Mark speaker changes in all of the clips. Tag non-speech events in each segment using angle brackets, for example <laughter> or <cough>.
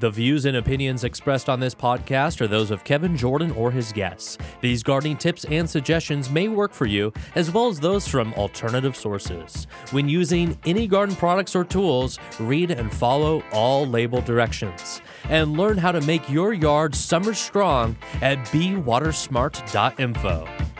Speaker 1: The views and opinions expressed on this podcast are those of Kevin Jordan or his guests. These gardening tips and suggestions may work for you, as well as those from alternative sources. When using any garden products or tools, read and follow all label directions. And learn how to make your yard summer strong at bewatersmart.info.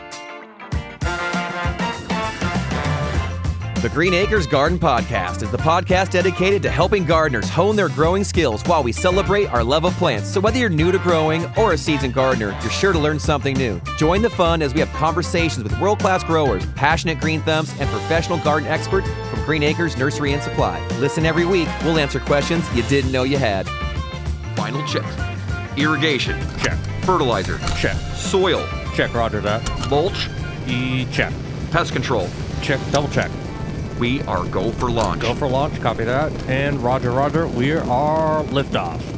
Speaker 2: The Green Acres Garden Podcast is the podcast dedicated to helping gardeners hone their growing skills while we celebrate our love of plants. So, whether you're new to growing or a seasoned gardener, you're sure to learn something new. Join the fun as we have conversations with world class growers, passionate green thumbs, and professional garden experts from Green Acres Nursery and Supply. Listen every week, we'll answer questions you didn't know you had.
Speaker 3: Final check. Irrigation.
Speaker 1: Check.
Speaker 3: Fertilizer.
Speaker 1: Check.
Speaker 3: Soil.
Speaker 1: Check, Roger that.
Speaker 3: Mulch.
Speaker 1: E check.
Speaker 3: Pest control.
Speaker 1: Check, double check.
Speaker 3: We are go for launch.
Speaker 1: Go for launch, copy that. And Roger, Roger, we are liftoff.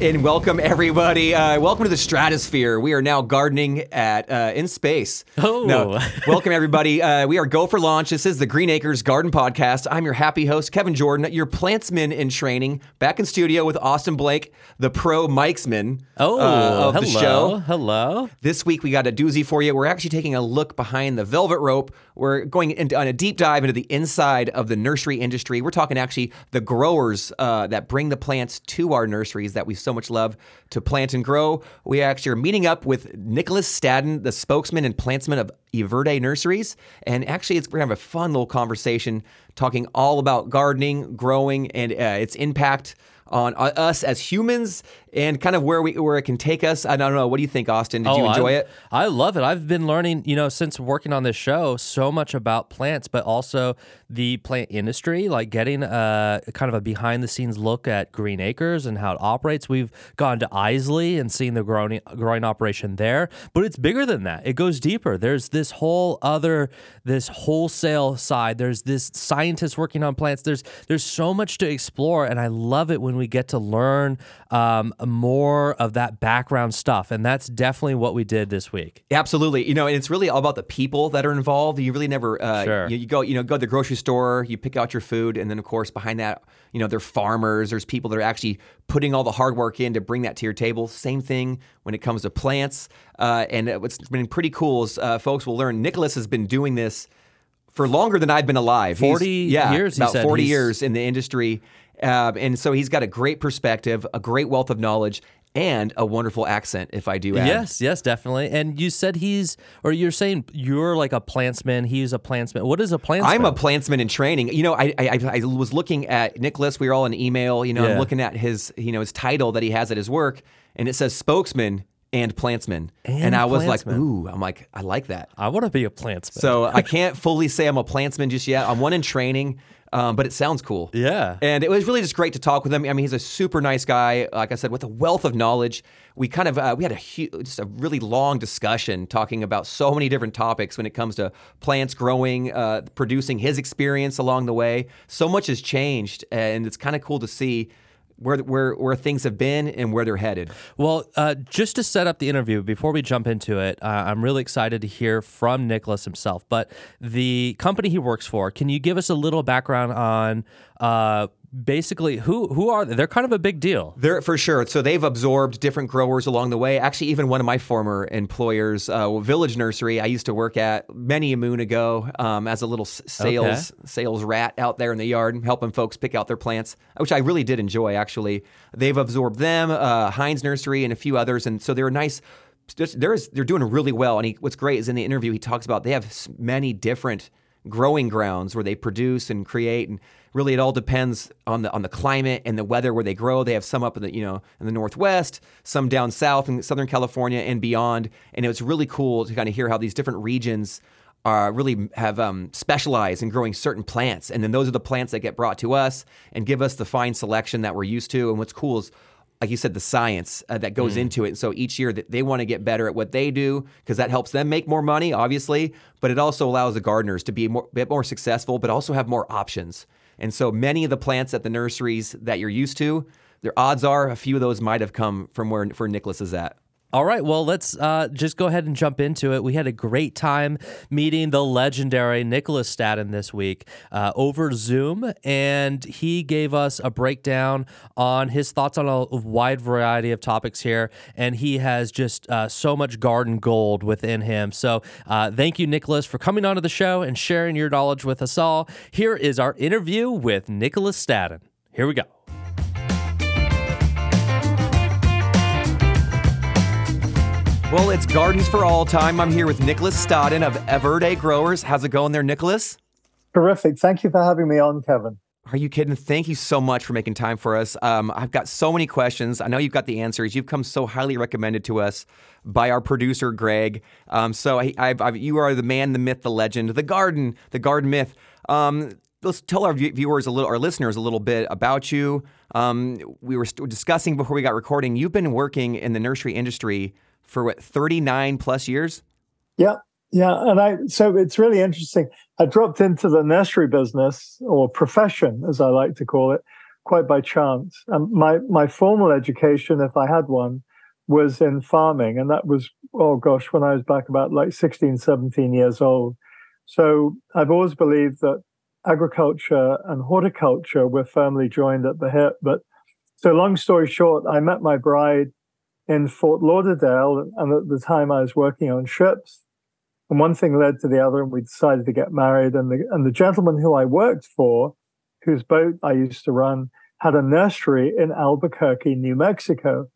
Speaker 2: And welcome everybody. Uh, welcome to the stratosphere. We are now gardening at uh, in space.
Speaker 1: Oh.
Speaker 2: no! welcome everybody. Uh, we are go for launch. This is the Green Acres Garden Podcast. I'm your happy host, Kevin Jordan, your plantsman in training. Back in studio with Austin Blake, the pro mikesman
Speaker 1: Oh,
Speaker 2: uh, of
Speaker 1: hello.
Speaker 2: the show.
Speaker 1: Hello.
Speaker 2: This week we got a doozy for you. We're actually taking a look behind the velvet rope. We're going into, on a deep dive into the inside of the nursery industry. We're talking actually the growers uh, that bring the plants to our nurseries that we so much love to plant and grow. We actually are meeting up with Nicolas Staddon, the spokesman and plantsman of Everde Nurseries. And actually, it's, we're going to have a fun little conversation talking all about gardening, growing, and uh, its impact on uh, us as humans and kind of where we where it can take us. I don't know. What do you think, Austin? Did you
Speaker 1: Oh,
Speaker 2: enjoy
Speaker 1: I,
Speaker 2: it?
Speaker 1: I love it. I've been learning, you know, since working on this show, so much about plants, but also the plant industry, like getting a kind of a behind the scenes look at Green Acres and how it operates. We've gone to Isley and seen the growing growing operation there, but it's bigger than that. It goes deeper. There's this whole other this wholesale side. There's this scientists working on plants. There's there's so much to explore, and I love it when we get to learn um, more of that background stuff. And that's definitely what we did this week.
Speaker 2: Absolutely. You know, and it's really all about the people that are involved. You really never, uh,
Speaker 1: Sure.
Speaker 2: you, you go, you know, go to the grocery store, you pick out your food, and then of course behind that, you know, they're farmers. There's people that are actually putting all the hard work in to bring that to your table. Same thing when it comes to plants. Uh, and uh, what's been pretty cool is uh, folks will learn. Nicolas has been doing this for longer than I've been alive. He's-
Speaker 1: 40
Speaker 2: yeah,
Speaker 1: years, he
Speaker 2: about
Speaker 1: said.
Speaker 2: 40
Speaker 1: He's-
Speaker 2: years in the industry. Um, and so he's got a great perspective, a great wealth of knowledge, and a wonderful accent, if I do add.
Speaker 1: Yes, yes, definitely. And you said he's, or you're saying you're like a plantsman. He's a plantsman. What is a plantsman?
Speaker 2: I'm a plantsman in training. You know, I, I I was looking at Nicolas. We were all in email. You know,
Speaker 1: Yeah.
Speaker 2: I'm looking at his you know his title that he has at his work, and it says spokesman and plantsman.
Speaker 1: And
Speaker 2: I was like, ooh, I'm like, I like that.
Speaker 1: I want to be a plantsman.
Speaker 2: So I <laughs> can't fully say I'm a plantsman just yet. I'm one in training, um, but it sounds cool.
Speaker 1: Yeah.
Speaker 2: And it was really just great to talk with him. I mean, he's a super nice guy. Like I said, with a wealth of knowledge. We kind of uh, we had a hu- just a really long discussion talking about so many different topics when it comes to plants growing, uh, producing. His experience along the way. So much has changed, and it's kind of cool to see. Where, where, where things have been and where they're headed.
Speaker 1: Well, uh, just to set up the interview before we jump into it, uh, I'm really excited to hear from Nicolas himself. But the company he works for, can you give us a little background on uh, basically who who are they? They're kind of a big deal.
Speaker 2: They're for sure. So they've absorbed different growers along the way. Actually, even one of my former employers, uh, Village Nursery, I used to work at many a moon ago um, as a little sales sales rat out there in the yard, helping folks pick out their plants, which I really did enjoy. Actually, they've absorbed them, uh, Hines Nursery, and a few others, and so they're a nice. There's, they're doing really well. And he, what's great is in the interview he talks about they have many different growing grounds where they produce and create and really it all depends on the on the climate and the weather where they grow. They have some up in the you know in the northwest some down south in southern california and beyond. And it was really cool to kind of hear how these different regions uh, really have um, specialized in growing certain plants. And then those are the plants that get brought to us and give us the fine selection that we're used to. And what's cool is like you said, the science uh, that goes into it. And so each year that they want to get better at what they do because that helps them make more money, obviously, but it also allows the gardeners to be more, bit more successful, but also have more options. And so many of the plants at the nurseries that you're used to, their odds are a few of those might have come from where, where Nicolas is at.
Speaker 1: All right, well, let's uh, just go ahead and jump into it. We had a great time meeting the legendary Nicolas Staddon this week uh, over Zoom, and he gave us a breakdown on his thoughts on a wide variety of topics here. And he has just uh, so much garden gold within him. So, uh, thank you, Nicolas, for coming onto the show and sharing your knowledge with us all. Here is our interview with Nicolas Staddon. Here we go.
Speaker 2: Well, it's Gardens for All time. I'm here with Nicolas Staddon of Everde Growers. How's it going there, Nicolas?
Speaker 4: Terrific. Thank you for having me on, Kevin.
Speaker 2: Are you kidding? Thank you so much for making time for us. Um, I've got so many questions. I know you've got the answers. You've come so highly recommended to us by our producer, Greg. Um, so I, I've, I've, you are the man, the myth, the legend, the garden, the garden myth. Um, let's tell our viewers a little, our listeners a little bit about you. Um, we were discussing before we got recording. You've been working in the nursery industry for what 39 plus years?
Speaker 4: Yeah yeah and i so it's really interesting. I dropped into the nursery business or profession as i like to call it quite by chance. And my my formal education if i had one was in farming and that was oh gosh when i was back about like 16 17 years old. So i've always believed that agriculture and horticulture were firmly joined at the hip but so long story short i met my bride in Fort Lauderdale. And at the time, I was working on ships. And one thing led to the other, and we decided to get married. And the, and the gentleman who I worked for, whose boat I used to run, had a nursery in Albuquerque, New Mexico.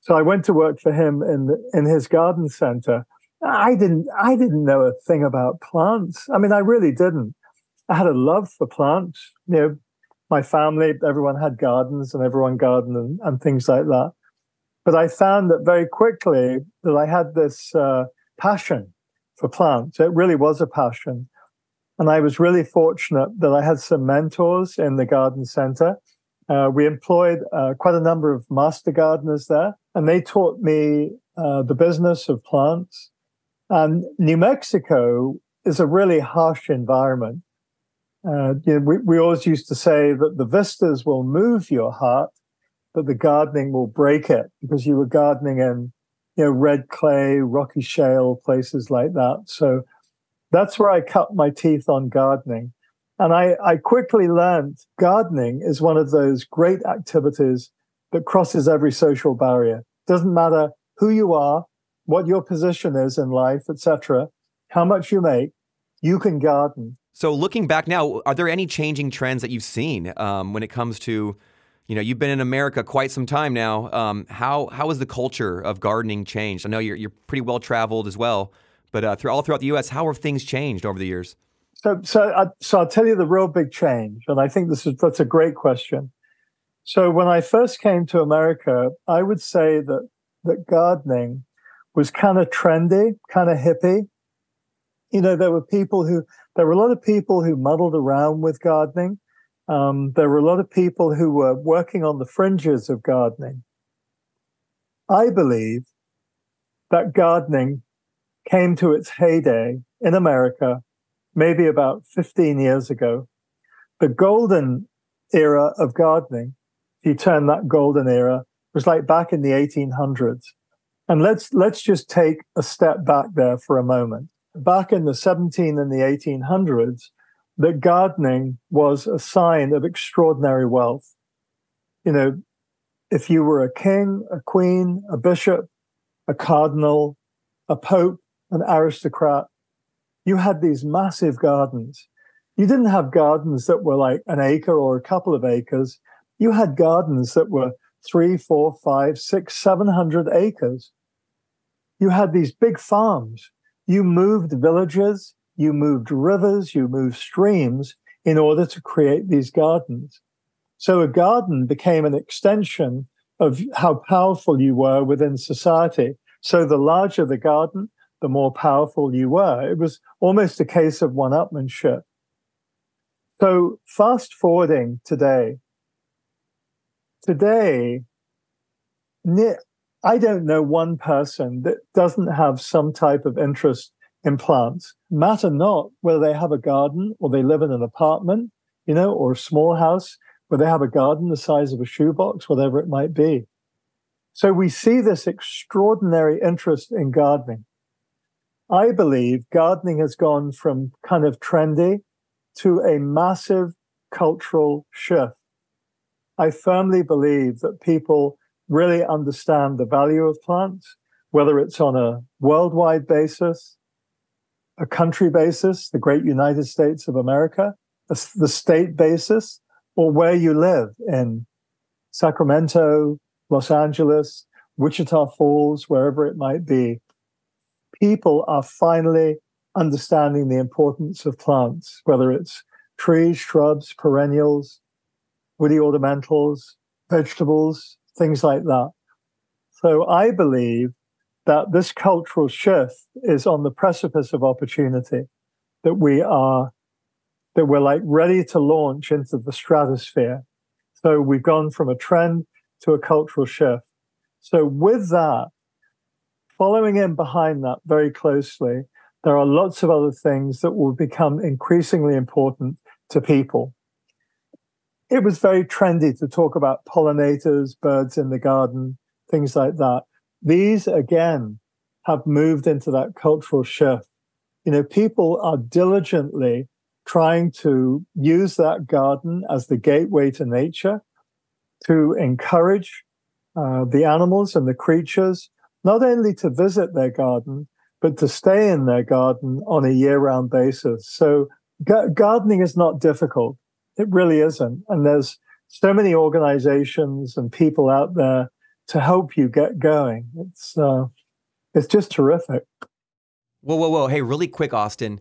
Speaker 4: So I went to work for him in the, in his garden center. I didn't I didn't know a thing about plants. I mean, I really didn't. I had a love for plants. You know, my family, everyone had gardens and everyone gardened and, and things like that. But I found that very quickly that I had this uh, passion for plants. It really was a passion. And I was really fortunate that I had some mentors in the garden center. Uh, we employed uh, quite a number of master gardeners there, and they taught me uh, the business of plants. And New Mexico is a really harsh environment. Uh, you know, we, we always used to say that the vistas will move your heart, but the gardening will break it because you were gardening in you know red clay rocky shale places like that. So that's where i cut my teeth on gardening. And i, I quickly learned gardening is one of those great activities that crosses every social barrier. Doesn't matter who you are what your position is in life etc how much you make you can garden.
Speaker 2: So looking back now are there any changing trends that you've seen um, when it comes to you know, you've been in America quite some time now. Um, how how has the culture of gardening changed? I know you're you're pretty well traveled as well, but uh, through all throughout the U.S., how have things changed over the years?
Speaker 4: So so I, so I'll tell you the real big change, and I think this is that's a great question. So when I first came to America, I would say that that gardening was kind of trendy, kind of hippie. You know, there were people who there were a lot of people who muddled around with gardening um, there were a lot of people who were working on the fringes of gardening. I believe that gardening came to its heyday in America maybe about 15 years ago. The golden era of gardening, if you turn that golden era, was like back in the 1800s. And let's let's just take a step back there for a moment. Back in the 17 and the 1800s, that gardening was a sign of extraordinary wealth. You know, if you were a king, a queen, a bishop, a cardinal, a pope, an aristocrat, you had these massive gardens. You didn't have gardens that were like an acre or a couple of acres. You had gardens that were three, four, five, six, seven hundred acres. You had these big farms. You moved villages you moved rivers, you moved streams in order to create these gardens. So a garden became an extension of how powerful you were within society. So the larger the garden, the more powerful you were. It was almost a case of one upmanship. So fast forwarding today, today, I don't know one person that doesn't have some type of interest in plants matter not whether they have a garden or they live in an apartment, you know, or a small house where they have a garden the size of a shoebox, whatever it might be. So we see this extraordinary interest in gardening. I believe gardening has gone from kind of trendy to a massive cultural shift. I firmly believe that people really understand the value of plants, whether it's on a worldwide basis, a country basis, the great United States of America, the state basis, or where you live in Sacramento, Los Angeles, Wichita Falls, wherever it might be. People are finally understanding the importance of plants, whether it's trees, shrubs, perennials, woody ornamentals, vegetables, things like that. So I believe that this cultural shift is on the precipice of opportunity, that we are, that we're like ready to launch into the stratosphere. So we've gone from a trend to a cultural shift. So with that, following in behind that very closely, there are lots of other things that will become increasingly important to people. It was very trendy to talk about pollinators, birds in the garden, things like that. These, again, have moved into that cultural shift. You know, people are diligently trying to use that garden as the gateway to nature to encourage uh, the animals and the creatures not only to visit their garden, but to stay in their garden on a year round basis. So, gardening is not difficult. It really isn't. And there's so many organizations and people out there to help you get going. It's, uh, it's just terrific.
Speaker 2: Whoa, whoa, whoa. Hey, really quick, Austin.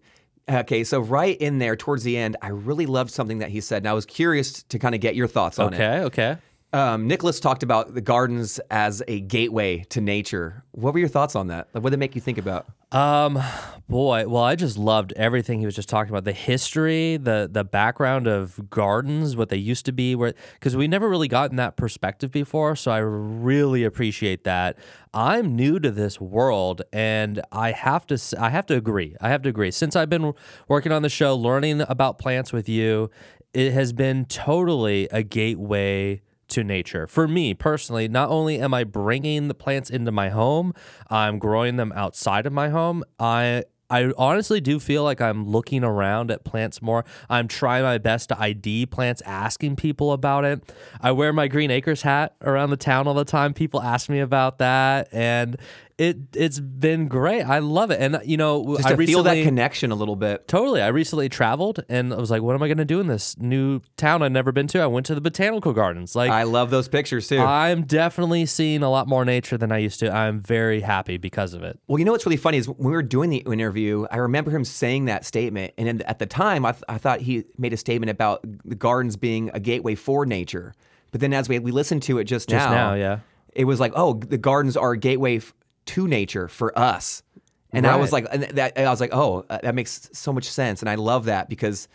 Speaker 2: Okay, so right in there towards the end, I really loved something that he said. And I was curious to kind of get your thoughts on
Speaker 1: okay, it. Okay, okay.
Speaker 2: Um, Nicolas talked about the gardens as a gateway to nature. What were your thoughts on that? Like, what did it make you think about?
Speaker 1: Um, boy, well, I just loved everything he was just talking about the history, the the background of gardens, what they used to be, where because we never really gotten that perspective before. So I really appreciate that. I'm new to this world, and I have to I have to agree. I have to agree. Since I've been working on the show, learning about plants with you, it has been totally a gateway to nature. For me personally, not only am I bringing the plants into my home, I'm growing them outside of my home. I I honestly do feel like I'm looking around at plants more. I'm trying my best to ID plants, asking people about it. I wear my Green Acres hat around the town all the time. People ask me about that, and it it's been great. I love it, and you know,
Speaker 2: just I recently, feel that connection a little bit.
Speaker 1: Totally. I recently traveled, and I was like, "What am I going to do in this new town I've never been to?" I went to the botanical gardens. Like,
Speaker 2: I love those pictures too.
Speaker 1: I'm definitely seeing a lot more nature than I used to. I'm very happy because of it.
Speaker 2: Well, you know what's really funny is when we were doing the interview, I remember him saying that statement, and at the time, I, th- I thought he made a statement about the gardens being a gateway for nature. But then as we we listened to it just,
Speaker 1: just
Speaker 2: now,
Speaker 1: now, yeah,
Speaker 2: it was like, oh, the gardens are a gateway f- to nature for us. And right. I was like, and that I was like, oh, uh, that makes so much sense, and I love that because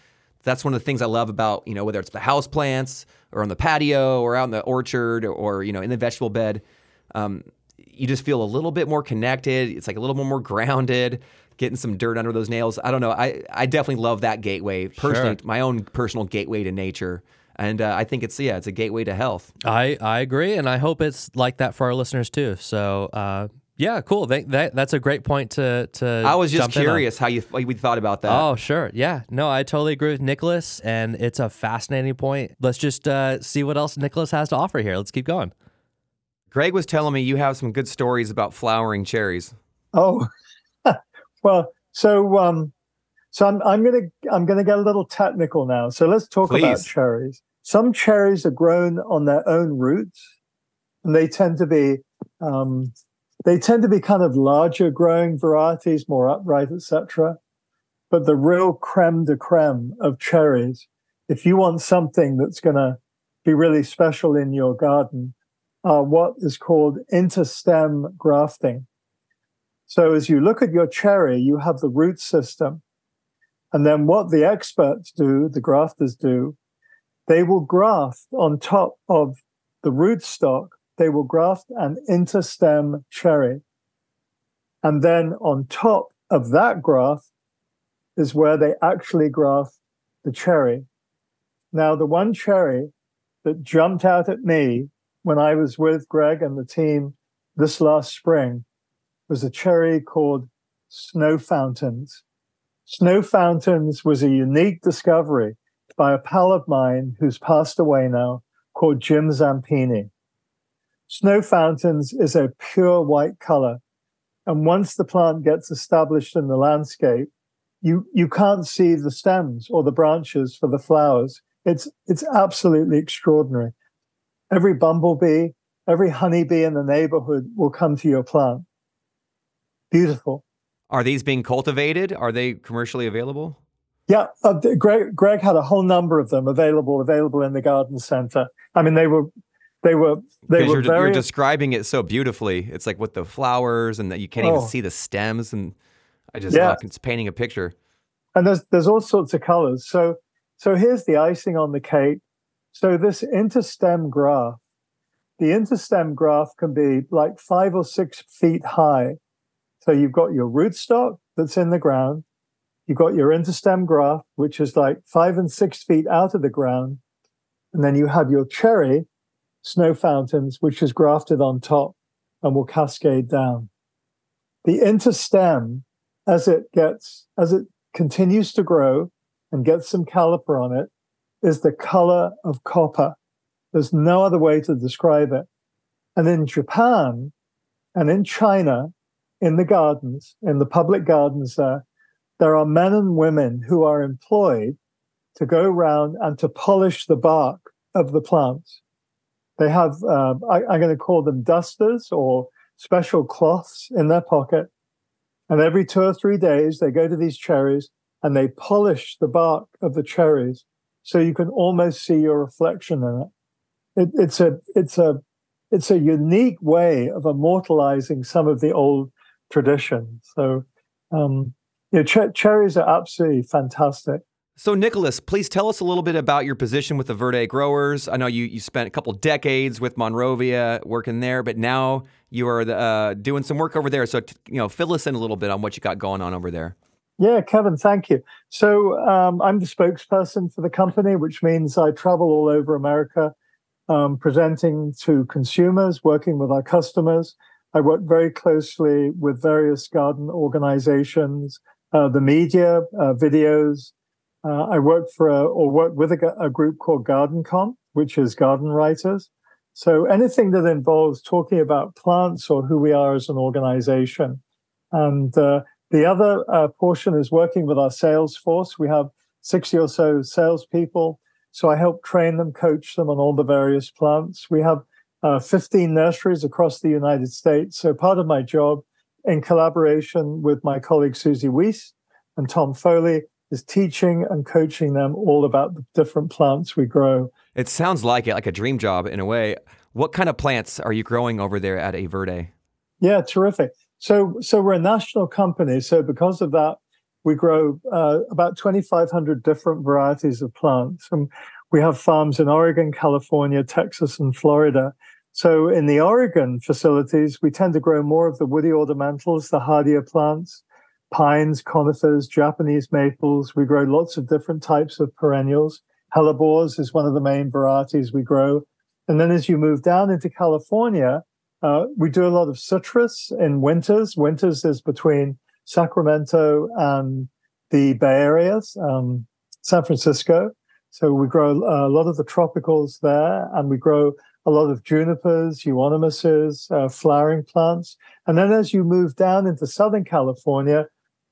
Speaker 2: that's one of the things I love about you know whether it's the house plants or on the patio or out in the orchard or, or you know in the vegetable bed. Um, you just feel a little bit more connected. It's like a little bit more grounded, getting some dirt under those nails. I don't know. I, I definitely love that gateway personally, sure. my own personal gateway to nature. And uh, I think it's yeah, it's a gateway to health.
Speaker 1: I, I agree, and I hope it's like that for our listeners too. So uh, yeah, cool. That, that, that's a great point to to.
Speaker 2: I was just curious how you we thought about that.
Speaker 1: Oh, sure. Yeah. No, I totally agree with Nicolas, and it's a fascinating point. Let's just uh, see what else Nicolas has to offer here. Let's keep going.
Speaker 2: Greg was telling me you have some good stories about flowering cherries.
Speaker 4: Oh, <laughs> well, so um, so I'm I'm gonna I'm gonna get a little technical now. So let's talk Please. about cherries. Some cherries are grown on their own roots, and they tend to be um, they tend to be kind of larger growing varieties, more upright, etc. But the real creme de creme of cherries, if you want something that's going to be really special in your garden, are what is called interstem grafting. So as you look at your cherry, you have the root system. And then what the experts do, the grafters do, they will graft on top of the rootstock they will graft an interstem cherry. And then on top of that graft is where they actually graft the cherry. Now, the one cherry that jumped out at me when I was with Greg and the team this last spring was a cherry called Snow Fountains. Snow Fountains was a unique discovery by a pal of mine who's passed away now called Jim Zampini. Snow Fountains is a pure white color. And once the plant gets established in the landscape, you, you can't see the stems or the branches for the flowers. It's, it's absolutely extraordinary. Every bumblebee, every honeybee in the neighborhood will come to your plant. Beautiful.
Speaker 2: Are these being cultivated? Are they commercially available?
Speaker 4: Yeah, uh, Greg, Greg had a whole number of them available available in the garden center. I mean, they were they were they were
Speaker 2: you're,
Speaker 4: very.
Speaker 2: You're describing it so beautifully. It's like with the flowers and that you can't oh. even see the stems, and I just yeah. it's painting a picture.
Speaker 4: And there's there's all sorts of colors. So so here's the icing on the cake. So this interstem graft, the interstem graft can be like five or six feet high. So you've got your rootstock that's in the ground You've got your interstem graft, which is like five and six feet out of the ground. And then you have your cherry snow fountains, which is grafted on top and will cascade down. The interstem, as it gets, as it continues to grow and gets some caliper on it, is the color of copper. There's no other way to describe it. And in Japan and in China, in the gardens, in the public gardens there, there are men and women who are employed to go around and to polish the bark of the plants. They have, uh, I, I'm going to call them dusters or special cloths in their pocket. And every two or three days, they go to these cherries and they polish the bark of the cherries so you can almost see your reflection in it. it it's a, it's a, it's a unique way of immortalizing some of the old traditions. So, um, yeah, ch- cherries are absolutely fantastic.
Speaker 2: So, Nicolas, please tell us a little bit about your position with the Everde growers. I know you, you spent a couple decades with Monrovia working there, but now you are uh, doing some work over there. So, t- you know, fill us in a little bit on what you got going on over there.
Speaker 4: Yeah, Kevin, thank you. So, um, I'm the spokesperson for the company, which means I travel all over America um, presenting to consumers, working with our customers. I work very closely with various garden organizations uh, the media, uh, videos. Uh, I work for a, or work with a, a, group called GardenComm, which is garden writers. So anything that involves talking about plants or who we are as an organization. And uh, the other uh, portion is working with our sales force. We have 60 or so salespeople. So I help train them, coach them on all the various plants. We have uh, 15 nurseries across the United States. So part of my job in collaboration with my colleague Susie Weiss and Tom Foley, is teaching and coaching them all about the different plants we grow.
Speaker 2: It sounds like it, like a dream job in a way. What kind of plants are you growing over there at Everde?
Speaker 4: Yeah, terrific. So, so we're a national company. So because of that, we grow uh, about 2,500 different varieties of plants. And we have farms in Oregon, California, Texas, and Florida. So in the Oregon facilities, we tend to grow more of the woody ornamentals, the hardier plants, pines, conifers, Japanese maples. We grow lots of different types of perennials. Hellebores is one of the main varieties we grow. And then as you move down into California, uh, we do a lot of citrus in winters. Winters is between Sacramento and the Bay Areas, um, San Francisco. So we grow a lot of the tropicals there, and we grow a lot of junipers, euonymuses, uh, flowering plants. And then as you move down into Southern California,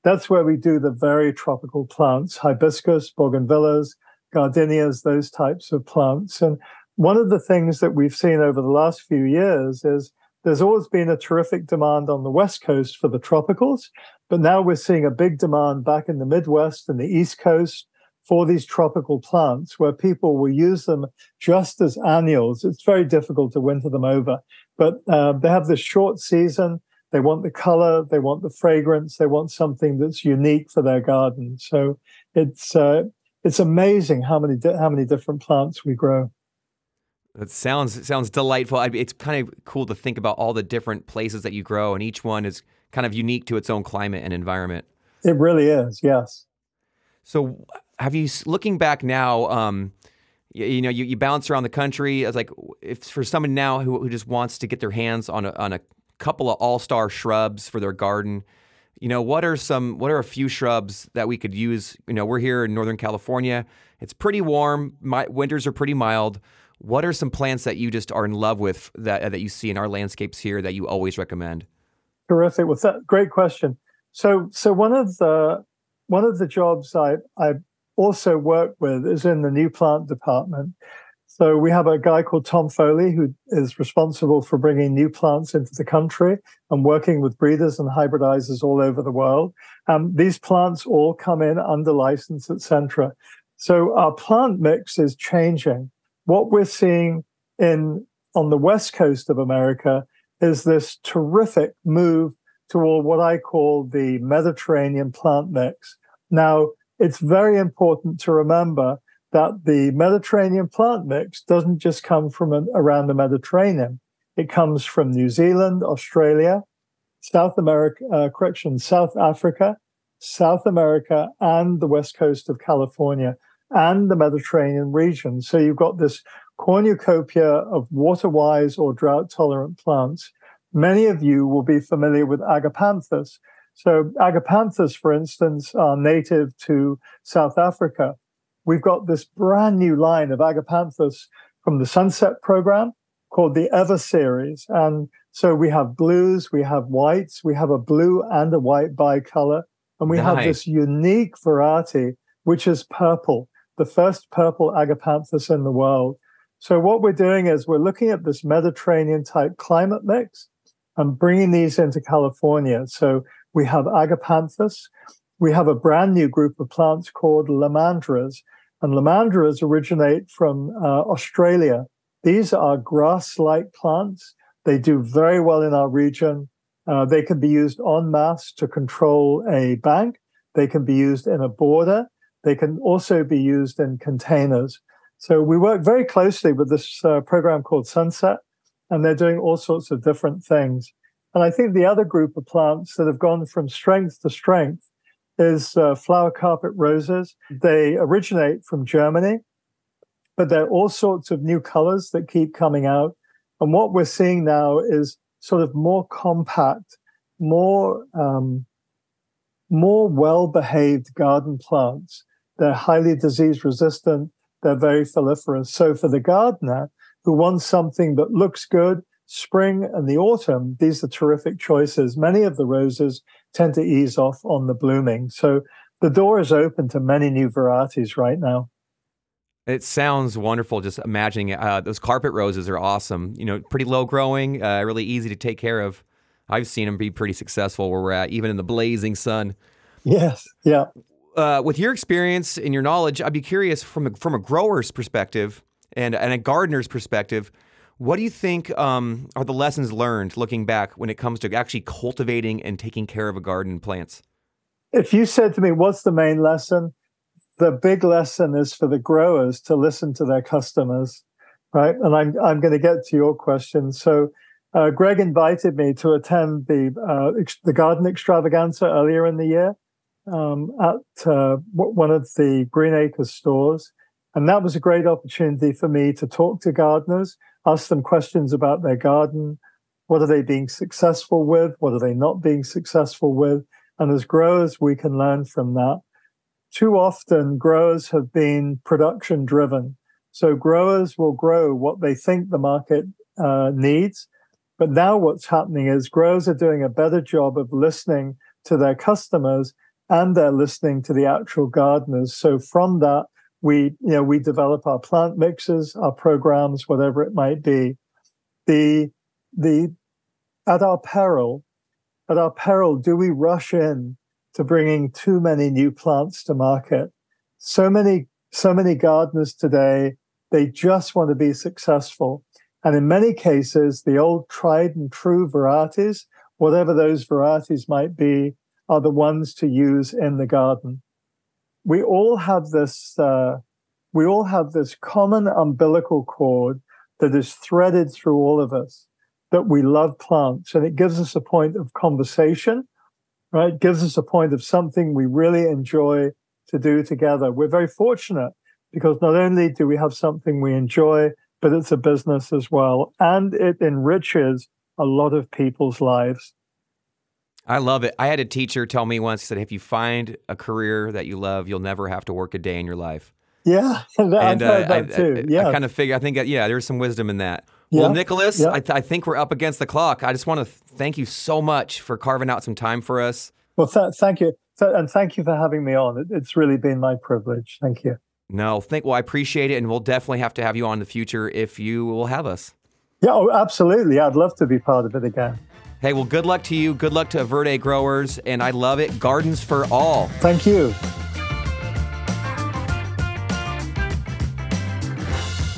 Speaker 4: that's where we do the very tropical plants, hibiscus, bougainvilleas, gardenias, those types of plants. And one of the things that we've seen over the last few years is there's always been a terrific demand on the West Coast for the tropicals, but now we're seeing a big demand back in the Midwest and the East Coast for these tropical plants where people will use them just as annuals. It's very difficult to winter them over, but uh, they have this short season. They want the color, they want the fragrance, they want something that's unique for their garden. So it's uh, it's amazing how many di- how many different plants we grow.
Speaker 2: That sounds sounds delightful. It's kind of cool to think about all the different places that you grow, and each one is kind of unique to its own climate and environment.
Speaker 4: It really is, yes.
Speaker 2: So, have you looking back now? Um, you, you know, you, you bounce around the country. As like, if for someone now who, who just wants to get their hands on a, on a couple of all star shrubs for their garden, you know, what are some, what are a few shrubs that we could use? You know, we're here in Northern California. It's pretty warm. My winters are pretty mild. What are some plants that you just are in love with that that you see in our landscapes here that you always recommend?
Speaker 4: Terrific. Well, that great question. So, so one of the one of the jobs I I also work with is in the new plant department. So we have a guy called Tom Foley who is responsible for bringing new plants into the country and working with breeders and hybridizers all over the world. Um, these plants all come in under license Centra. So our plant mix is changing. What we're seeing in on the west coast of America is this terrific move toward what I call the Mediterranean plant mix. Now, it's very important to remember that the Mediterranean plant mix doesn't just come from an, around the Mediterranean. It comes from New Zealand, Australia, South America, uh, correction, South Africa, South America, and the west coast of California and the Mediterranean region. So you've got this cornucopia of water wise or drought tolerant plants. Many of you will be familiar with agapanthus. So, agapanthus, for instance, are native to South Africa. We've got this brand new line of agapanthus from the Sunset program called the Ever series. And so we have blues, we have whites, we have a blue and a white bicolor, and we nice. have this unique variety, which is purple, the first purple agapanthus in the world. So what we're doing is we're looking at this Mediterranean type climate mix and bringing these into California. So we have agapanthus. We have a brand new group of plants called lomandras, and lomandras originate from uh, Australia. These are grass-like plants. They do very well in our region. Uh, they can be used en masse to control a bank. They can be used in a border. They can also be used in containers. So we work very closely with this uh, program called Sunset, and they're doing all sorts of different things. And I think the other group of plants that have gone from strength to strength is uh, flower carpet roses. They originate from Germany, but there are all sorts of new colors that keep coming out. And what we're seeing now is sort of more compact, more um, more well-behaved garden plants. They're highly disease resistant. They're very floriferous. So for the gardener who wants something that looks good, spring and the autumn, these are terrific choices. Many of the roses tend to ease off on the blooming. So the door is open to many new varieties right now.
Speaker 2: It sounds wonderful. Just imagining uh, those carpet roses are awesome. You know, pretty low growing, uh, really easy to take care of. I've seen them be pretty successful where we're at, even in the blazing sun.
Speaker 4: Yes. Yeah.
Speaker 2: Uh, with your experience and your knowledge, I'd be curious from a, from a grower's perspective and, and a gardener's perspective. What do you think um, are the lessons learned looking back when it comes to actually cultivating and taking care of a garden plants?
Speaker 4: If you said to me, what's the main lesson? The big lesson is for the growers to listen to their customers, right? And I'm, I'm going to get to your question. So, uh, Greg invited me to attend the uh, ex- the garden extravaganza earlier in the year um, at uh, one of the Green Acres stores, and that was a great opportunity for me to talk to gardeners ask them questions about their garden. What are they being successful with? What are they not being successful with? And as growers, we can learn from that. Too often, growers have been production driven. So growers will grow what they think the market uh, needs. But now what's happening is growers are doing a better job of listening to their customers and they're listening to the actual gardeners. So from that, we you know we develop our plant mixes our programs whatever it might be. The the at our peril at our peril do we rush in to bringing too many new plants to market? So many so many gardeners today they just want to be successful. And in many cases the old tried and true varieties whatever those varieties might be are the ones to use in the garden we all have this uh, we all have this common umbilical cord that is threaded through all of us that we love plants and it gives us a point of conversation right it gives us a point of something we really enjoy to do together we're very fortunate because not only do we have something we enjoy, but it's a business as well. And it enriches a lot of people's lives.
Speaker 2: I love it. I had a teacher tell me once, he said, if you find a career that you love, you'll never have to work a day in your life.
Speaker 4: Yeah, <laughs> I've
Speaker 2: and uh, I,
Speaker 4: that too.
Speaker 2: I,
Speaker 4: yeah.
Speaker 2: I kind of figure, I think, uh, yeah, there's some wisdom in that.
Speaker 4: Yeah,
Speaker 2: Well, Nicolas,
Speaker 4: yeah.
Speaker 2: I, th- I think we're up against the clock. I just want to th- thank you so much for carving out some time for us.
Speaker 4: Well, th- thank you. Th- and thank you for having me on. It- it's really been my privilege. Thank you.
Speaker 2: No, thank. Well, I appreciate it, and we'll definitely have to have you on in the future if you will have us.
Speaker 4: Yeah, oh, absolutely. I'd love to be part of it again.
Speaker 2: Hey, well, good luck to you. Good luck to Everde growers, and I love it. Gardens for all.
Speaker 4: Thank you.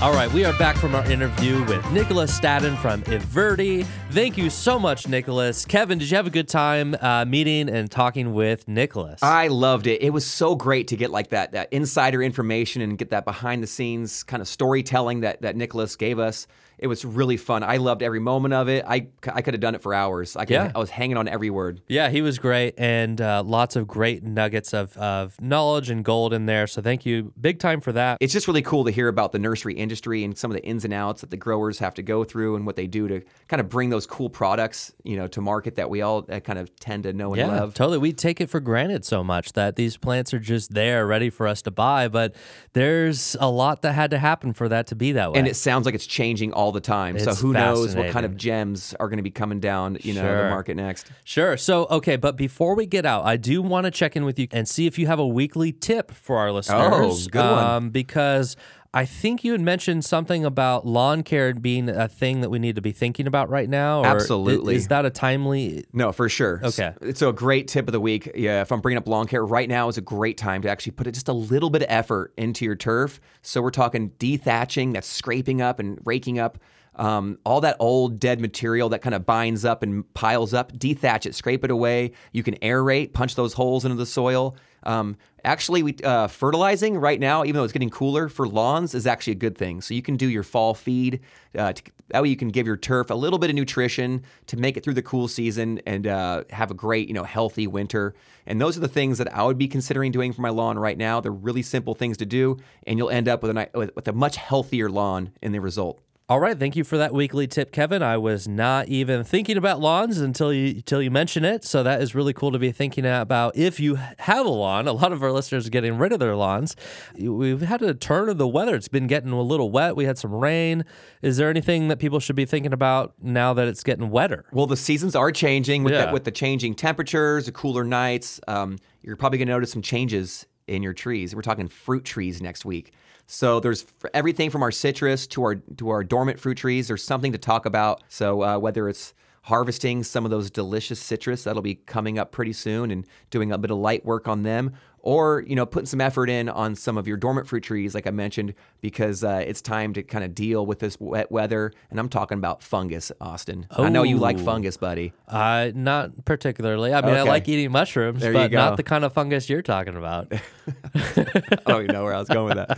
Speaker 1: All right, we are back from our interview with Nicolas Staddon from Everde. Thank you so much, Nicolas. Kevin, did you have a good time uh, meeting and talking with Nicolas?
Speaker 2: I loved it. It was so great to get like that that insider information and get that behind the scenes kind of storytelling that that Nicolas gave us. It was really fun. I loved every moment of it. I, I could have done it for hours. I could,
Speaker 1: Yeah.
Speaker 2: I was hanging on every word.
Speaker 1: yeah, he was great and uh, lots of great nuggets of, of knowledge and gold in there. So thank you big time for that.
Speaker 2: It's just really cool to hear about the nursery industry and some of the ins and outs that the growers have to go through and what they do to kind of bring those cool products, you know, to market that we all uh, kind of tend to know and
Speaker 1: Yeah,
Speaker 2: love.
Speaker 1: totally. We take it for granted so much that these plants are just there, ready for us to buy. But there's a lot that had to happen for that to be that way.
Speaker 2: And it sounds like it's changing all the time. so who knows what kind of gems are going to be coming down, you know,
Speaker 1: Sure.
Speaker 2: the market next.
Speaker 1: Sure. So, okay, but before we get out, I do want to check in with you and see if you have a weekly tip for our listeners.
Speaker 2: Oh, good one.
Speaker 1: Um, because I think you had mentioned something about lawn care being a thing that we need to be thinking about right now. or
Speaker 2: Absolutely.
Speaker 1: Is that a timely?
Speaker 2: No, for sure.
Speaker 1: Okay.
Speaker 2: S- So a great tip of the week. Yeah, if I'm bringing up lawn care right now is a great time to actually put just a little bit of effort into your turf. So we're talking dethatching, that's scraping up and raking up um, all that old dead material that kind of binds up and piles up. Dethatch it, scrape it away. You can aerate, punch those holes into the soil. Um, actually, we uh, fertilizing right now, even though it's getting cooler for lawns, is actually a good thing. So you can do your fall feed. Uh, to, that way, you can give your turf a little bit of nutrition to make it through the cool season and uh, have a great, you know, healthy winter. And those are the things that I would be considering doing for my lawn right now. They're really simple things to do, and you'll end up with a with with a much healthier lawn in the result.
Speaker 1: All right, thank you for that weekly tip, Kevin. I was not even thinking about lawns until you until you mention it. So that is really cool to be thinking about. If you have a lawn, a lot of our listeners are getting rid of their lawns. We've had a turn of the weather; it's been getting a little wet. We had some rain. Is there anything that people should be thinking about now that it's getting wetter?
Speaker 2: Well, the seasons are changing with,
Speaker 1: Yeah.
Speaker 2: the, with the changing temperatures, the cooler nights. Um, you're probably going to notice some changes in your trees. We're talking fruit trees next week. So there's everything from our citrus to our to our dormant fruit trees. There's something to talk about. So uh, whether it's harvesting some of those delicious citrus that'll be coming up pretty soon and doing a bit of light work on them or you know putting some effort in on some of your dormant fruit trees like i mentioned because uh, it's time to kind of deal with this wet weather and i'm talking about fungus austin i know you like
Speaker 1: Oh.
Speaker 2: fungus buddy
Speaker 1: Uh, not particularly. I mean, I like eating mushrooms,
Speaker 2: There
Speaker 1: but not the kind of fungus you're talking about. <laughs>
Speaker 2: I don't even know where I was going with that.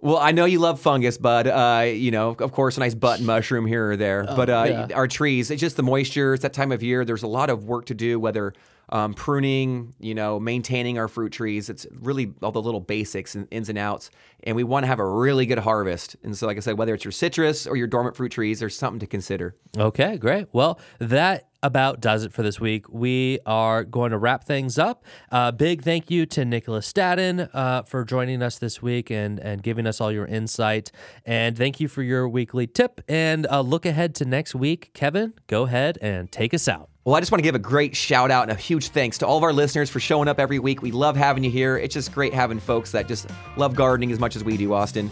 Speaker 2: Well, I know you love fungus, bud. Uh, you know, of course, a nice button mushroom here or there. but uh,
Speaker 1: Oh, yeah.
Speaker 2: our trees, it's just the moisture. It's that time of year. There's a lot of work to do, whether um, pruning, you know, maintaining our fruit trees. It's really all the little basics and ins and outs. And we want to have a really good harvest. And so, like I said, whether it's your citrus or your dormant fruit trees, there's something to consider.
Speaker 1: Okay, great. Well, that about does it for this week. We are going to wrap things up. Uh, big thank you to Nicolas Staddon uh, for joining us this week and, and giving us all your insight. And thank you for your weekly tip. And uh, look ahead to next week. Kevin, go ahead and take us out.
Speaker 2: Well, I just want to give a great shout out and a huge thanks to all of our listeners for showing up every week. We love having you here. It's just great having folks that just love gardening as much as we do, Austin.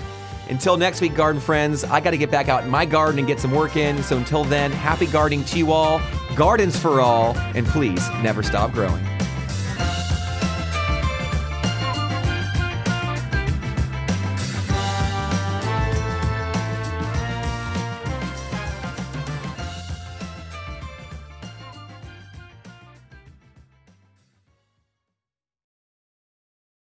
Speaker 2: Until next week, garden friends, I got to get back out in my garden and get some work in. So until then, happy gardening to you all, gardens for all, and please never stop growing.